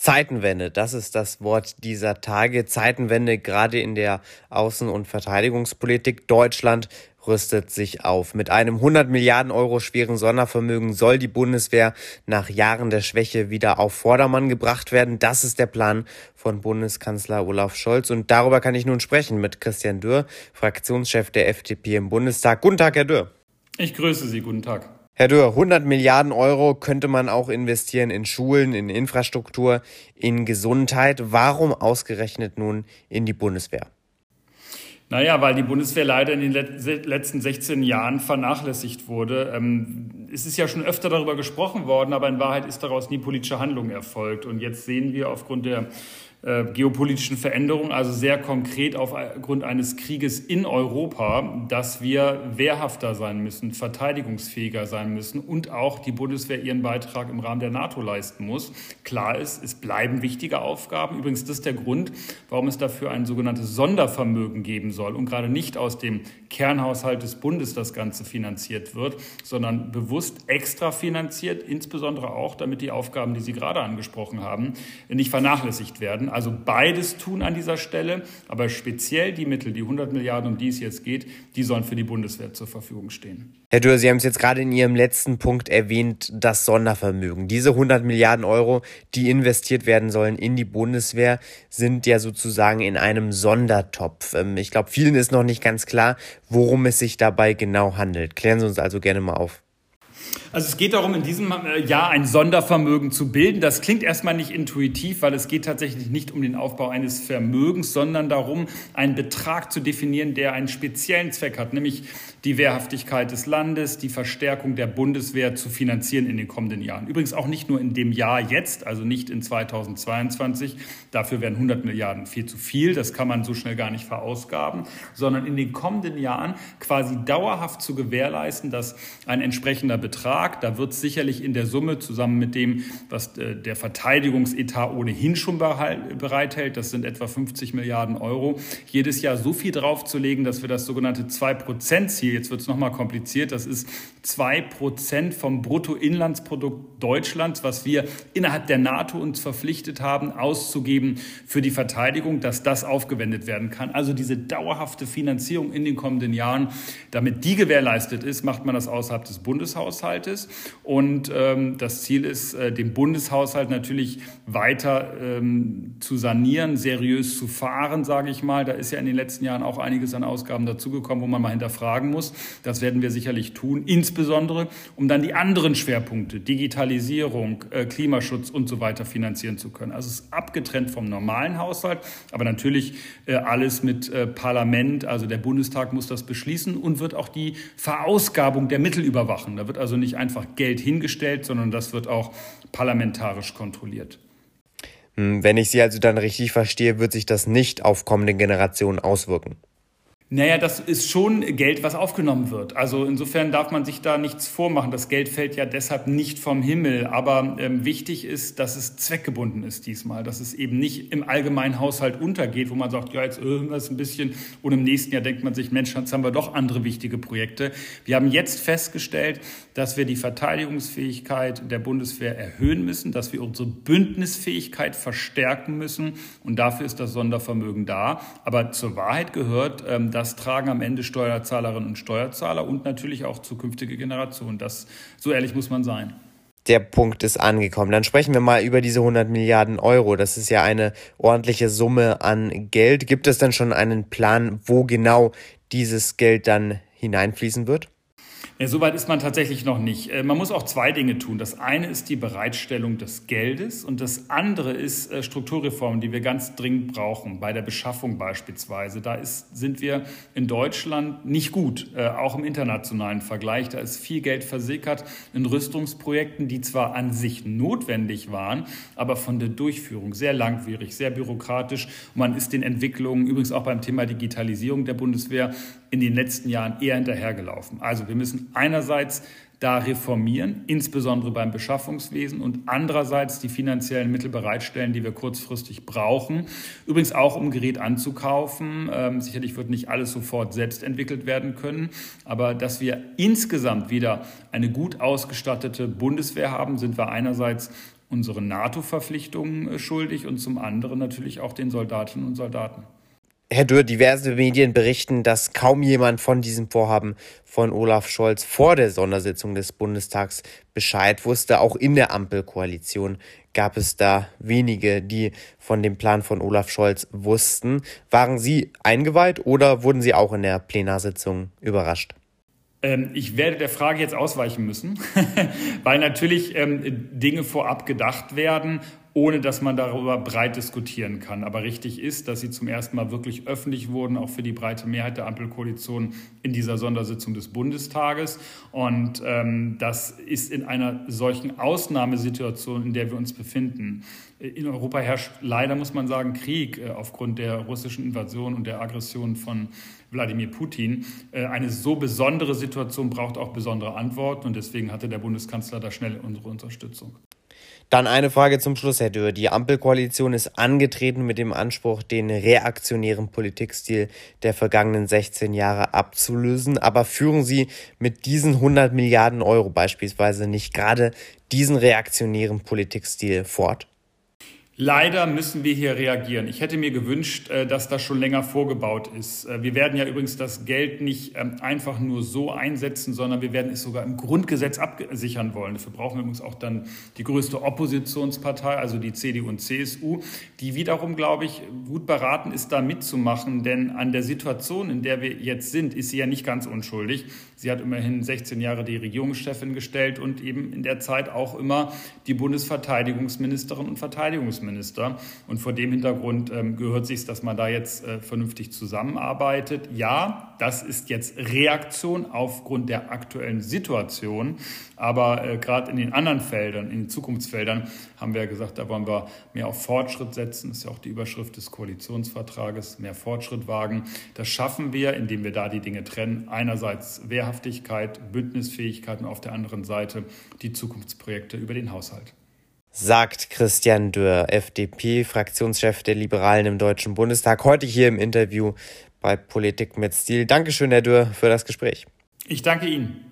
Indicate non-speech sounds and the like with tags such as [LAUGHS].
Zeitenwende, das ist das Wort dieser Tage. Zeitenwende gerade in der Außen- und Verteidigungspolitik. Deutschland rüstet sich auf. Mit einem 100 Milliarden Euro schweren Sondervermögen soll die Bundeswehr nach Jahren der Schwäche wieder auf Vordermann gebracht werden. Das ist der Plan von Bundeskanzler Olaf Scholz. Und darüber kann ich nun sprechen mit Christian Dürr, Fraktionschef der FDP im Bundestag. Guten Tag, Herr Dürr. Ich grüße Sie. Guten Tag. Herr Dürr, 100 Milliarden Euro könnte man auch investieren in Schulen, in Infrastruktur, in Gesundheit. Warum ausgerechnet nun in die Bundeswehr? Naja, weil die Bundeswehr leider in den letzten 16 Jahren vernachlässigt wurde. Ähm, es ist ja schon öfter darüber gesprochen worden, aber in Wahrheit ist daraus nie politische Handlung erfolgt. Und jetzt sehen wir aufgrund der äh, geopolitischen Veränderungen, also sehr konkret aufgrund eines Krieges in Europa, dass wir wehrhafter sein müssen, verteidigungsfähiger sein müssen und auch die Bundeswehr ihren Beitrag im Rahmen der NATO leisten muss. Klar ist, es bleiben wichtige Aufgaben. Übrigens, das ist der Grund, warum es dafür ein sogenanntes Sondervermögen geben soll und gerade nicht aus dem Kernhaushalt des Bundes das Ganze finanziert wird, sondern bewusst extra finanziert, insbesondere auch, damit die Aufgaben, die Sie gerade angesprochen haben, nicht vernachlässigt werden also beides tun an dieser Stelle, aber speziell die Mittel, die 100 Milliarden, um die es jetzt geht, die sollen für die Bundeswehr zur Verfügung stehen. Herr Dürr, Sie haben es jetzt gerade in Ihrem letzten Punkt erwähnt, das Sondervermögen. Diese 100 Milliarden Euro, die investiert werden sollen in die Bundeswehr, sind ja sozusagen in einem Sondertopf. Ähm, ich glaube, vielen ist noch nicht ganz klar, worum es sich dabei genau handelt. Klären Sie uns also gerne mal auf. Also es geht darum, in diesem äh, Jahr ein Sondervermögen zu bilden. Das klingt erstmal nicht intuitiv, weil es geht tatsächlich nicht um den Aufbau eines Vermögens, sondern darum, einen Betrag zu definieren, der einen speziellen Zweck hat, nämlich die Wehrhaftigkeit des Landes, die Verstärkung der Bundeswehr zu finanzieren in den kommenden Jahren. Übrigens auch nicht nur in dem Jahr jetzt, also nicht in 2022. Dafür wären 100 Milliarden viel zu viel. Das kann man so schnell gar nicht verausgaben, sondern in den kommenden Jahren quasi dauerhaft zu gewährleisten, dass ein entsprechender Betrag, da wird sicherlich in der Summe zusammen mit dem, was äh, der Verteidigungsetat ohnehin schon bereithält, das sind etwa 50 Milliarden Euro, jedes Jahr so viel draufzulegen, dass wir das sogenannte 2-Prozent-Ziel Ziel, jetzt wird es nochmal kompliziert, das ist 2% vom Bruttoinlandsprodukt Deutschlands, was wir innerhalb der NATO uns verpflichtet haben, auszugeben für die Verteidigung, dass das aufgewendet werden kann. Also diese dauerhafte Finanzierung in den kommenden Jahren, damit die gewährleistet ist, macht man das außerhalb des Bundeshaushaltes. Und ähm, das Ziel ist, äh, den Bundeshaushalt natürlich weiter ähm, zu sanieren, seriös zu fahren, sage ich mal. Da ist ja in den letzten Jahren auch einiges an Ausgaben dazugekommen, wo man mal hinterfragen muss. Das werden wir sicherlich tun insbesondere um dann die anderen Schwerpunkte, Digitalisierung, äh, Klimaschutz und so weiter finanzieren zu können. Also es ist abgetrennt vom normalen Haushalt, aber natürlich äh, alles mit äh, Parlament, also der Bundestag muss das beschließen und wird auch die Verausgabung der Mittel überwachen. Da wird also nicht einfach Geld hingestellt, sondern das wird auch parlamentarisch kontrolliert. Hm, wenn ich Sie also dann richtig verstehe, wird sich das nicht auf kommende Generationen auswirken. Naja, das ist schon Geld, was aufgenommen wird. Also insofern darf man sich da nichts vormachen. Das Geld fällt ja deshalb nicht vom Himmel. Aber ähm, wichtig ist, dass es zweckgebunden ist diesmal. Dass es eben nicht im allgemeinen Haushalt untergeht, wo man sagt, ja, jetzt irgendwas ein bisschen. Und im nächsten Jahr denkt man sich, Mensch, jetzt haben wir doch andere wichtige Projekte. Wir haben jetzt festgestellt, dass wir die Verteidigungsfähigkeit der Bundeswehr erhöhen müssen, dass wir unsere Bündnisfähigkeit verstärken müssen. Und dafür ist das Sondervermögen da. Aber zur Wahrheit gehört, ähm, das tragen am Ende Steuerzahlerinnen und Steuerzahler und natürlich auch zukünftige Generationen. Das, so ehrlich muss man sein. Der Punkt ist angekommen. Dann sprechen wir mal über diese 100 Milliarden Euro. Das ist ja eine ordentliche Summe an Geld. Gibt es denn schon einen Plan, wo genau dieses Geld dann hineinfließen wird? Ja, Soweit ist man tatsächlich noch nicht. Äh, man muss auch zwei Dinge tun. Das eine ist die Bereitstellung des Geldes und das andere ist äh, Strukturreformen, die wir ganz dringend brauchen, bei der Beschaffung beispielsweise. Da ist, sind wir in Deutschland nicht gut, äh, auch im internationalen Vergleich. Da ist viel Geld versickert in Rüstungsprojekten, die zwar an sich notwendig waren, aber von der Durchführung sehr langwierig, sehr bürokratisch. Man ist den Entwicklungen, übrigens auch beim Thema Digitalisierung der Bundeswehr, in den letzten Jahren eher hinterhergelaufen. Also wir müssen einerseits da reformieren, insbesondere beim Beschaffungswesen und andererseits die finanziellen Mittel bereitstellen, die wir kurzfristig brauchen. Übrigens auch, um Gerät anzukaufen. Ähm, sicherlich wird nicht alles sofort selbst entwickelt werden können, aber dass wir insgesamt wieder eine gut ausgestattete Bundeswehr haben, sind wir einerseits unseren NATO-Verpflichtungen schuldig und zum anderen natürlich auch den Soldatinnen und Soldaten. Herr Dürr, diverse Medien berichten, dass kaum jemand von diesem Vorhaben von Olaf Scholz vor der Sondersitzung des Bundestags Bescheid wusste. Auch in der Ampelkoalition gab es da wenige, die von dem Plan von Olaf Scholz wussten. Waren Sie eingeweiht oder wurden Sie auch in der Plenarsitzung überrascht? Ähm, ich werde der Frage jetzt ausweichen müssen, [LAUGHS] weil natürlich ähm, Dinge vorab gedacht werden ohne dass man darüber breit diskutieren kann. Aber richtig ist, dass sie zum ersten Mal wirklich öffentlich wurden, auch für die breite Mehrheit der Ampelkoalition in dieser Sondersitzung des Bundestages. Und ähm, das ist in einer solchen Ausnahmesituation, in der wir uns befinden. In Europa herrscht leider, muss man sagen, Krieg äh, aufgrund der russischen Invasion und der Aggression von Wladimir Putin. Äh, eine so besondere Situation braucht auch besondere Antworten und deswegen hatte der Bundeskanzler da schnell unsere Unterstützung. Dann eine Frage zum Schluss, Herr Dürr. Die Ampelkoalition ist angetreten mit dem Anspruch, den reaktionären Politikstil der vergangenen 16 Jahre abzulösen. Aber führen Sie mit diesen 100 Milliarden Euro beispielsweise nicht gerade diesen reaktionären Politikstil fort? Leider müssen wir hier reagieren. Ich hätte mir gewünscht, äh, dass das schon länger vorgebaut ist. Äh, wir werden ja übrigens das Geld nicht ähm, einfach nur so einsetzen, sondern wir werden es sogar im Grundgesetz absichern wollen. Dafür brauchen wir übrigens auch dann die größte Oppositionspartei, also die CDU und CSU, die wiederum, glaube ich, gut beraten ist, da mitzumachen. Denn an der Situation, in der wir jetzt sind, ist sie ja nicht ganz unschuldig. Sie hat immerhin 16 Jahre die Regierungschefin gestellt und eben in der Zeit auch immer die Bundesverteidigungsministerin und Verteidigungsminister. Und vor dem Hintergrund ähm, gehört sich, dass man da jetzt äh, vernünftig zusammenarbeitet. Ja, das ist jetzt Reaktion aufgrund der aktuellen Situation. Aber äh, gerade in den anderen Feldern, in den Zukunftsfeldern, haben wir ja gesagt, da wollen wir mehr auf Fortschritt setzen. Das ist ja auch die Überschrift des Koalitionsvertrages, mehr Fortschritt wagen. Das schaffen wir, indem wir da die Dinge trennen. Einerseits Wehrhaftigkeit, Bündnisfähigkeit und auf der anderen Seite die Zukunftsprojekte über den Haushalt sagt Christian Dürr, FDP-Fraktionschef der Liberalen im Deutschen Bundestag, heute hier im Interview bei Politik mit Stil. Dankeschön, Herr Dürr, für das Gespräch. Ich danke Ihnen.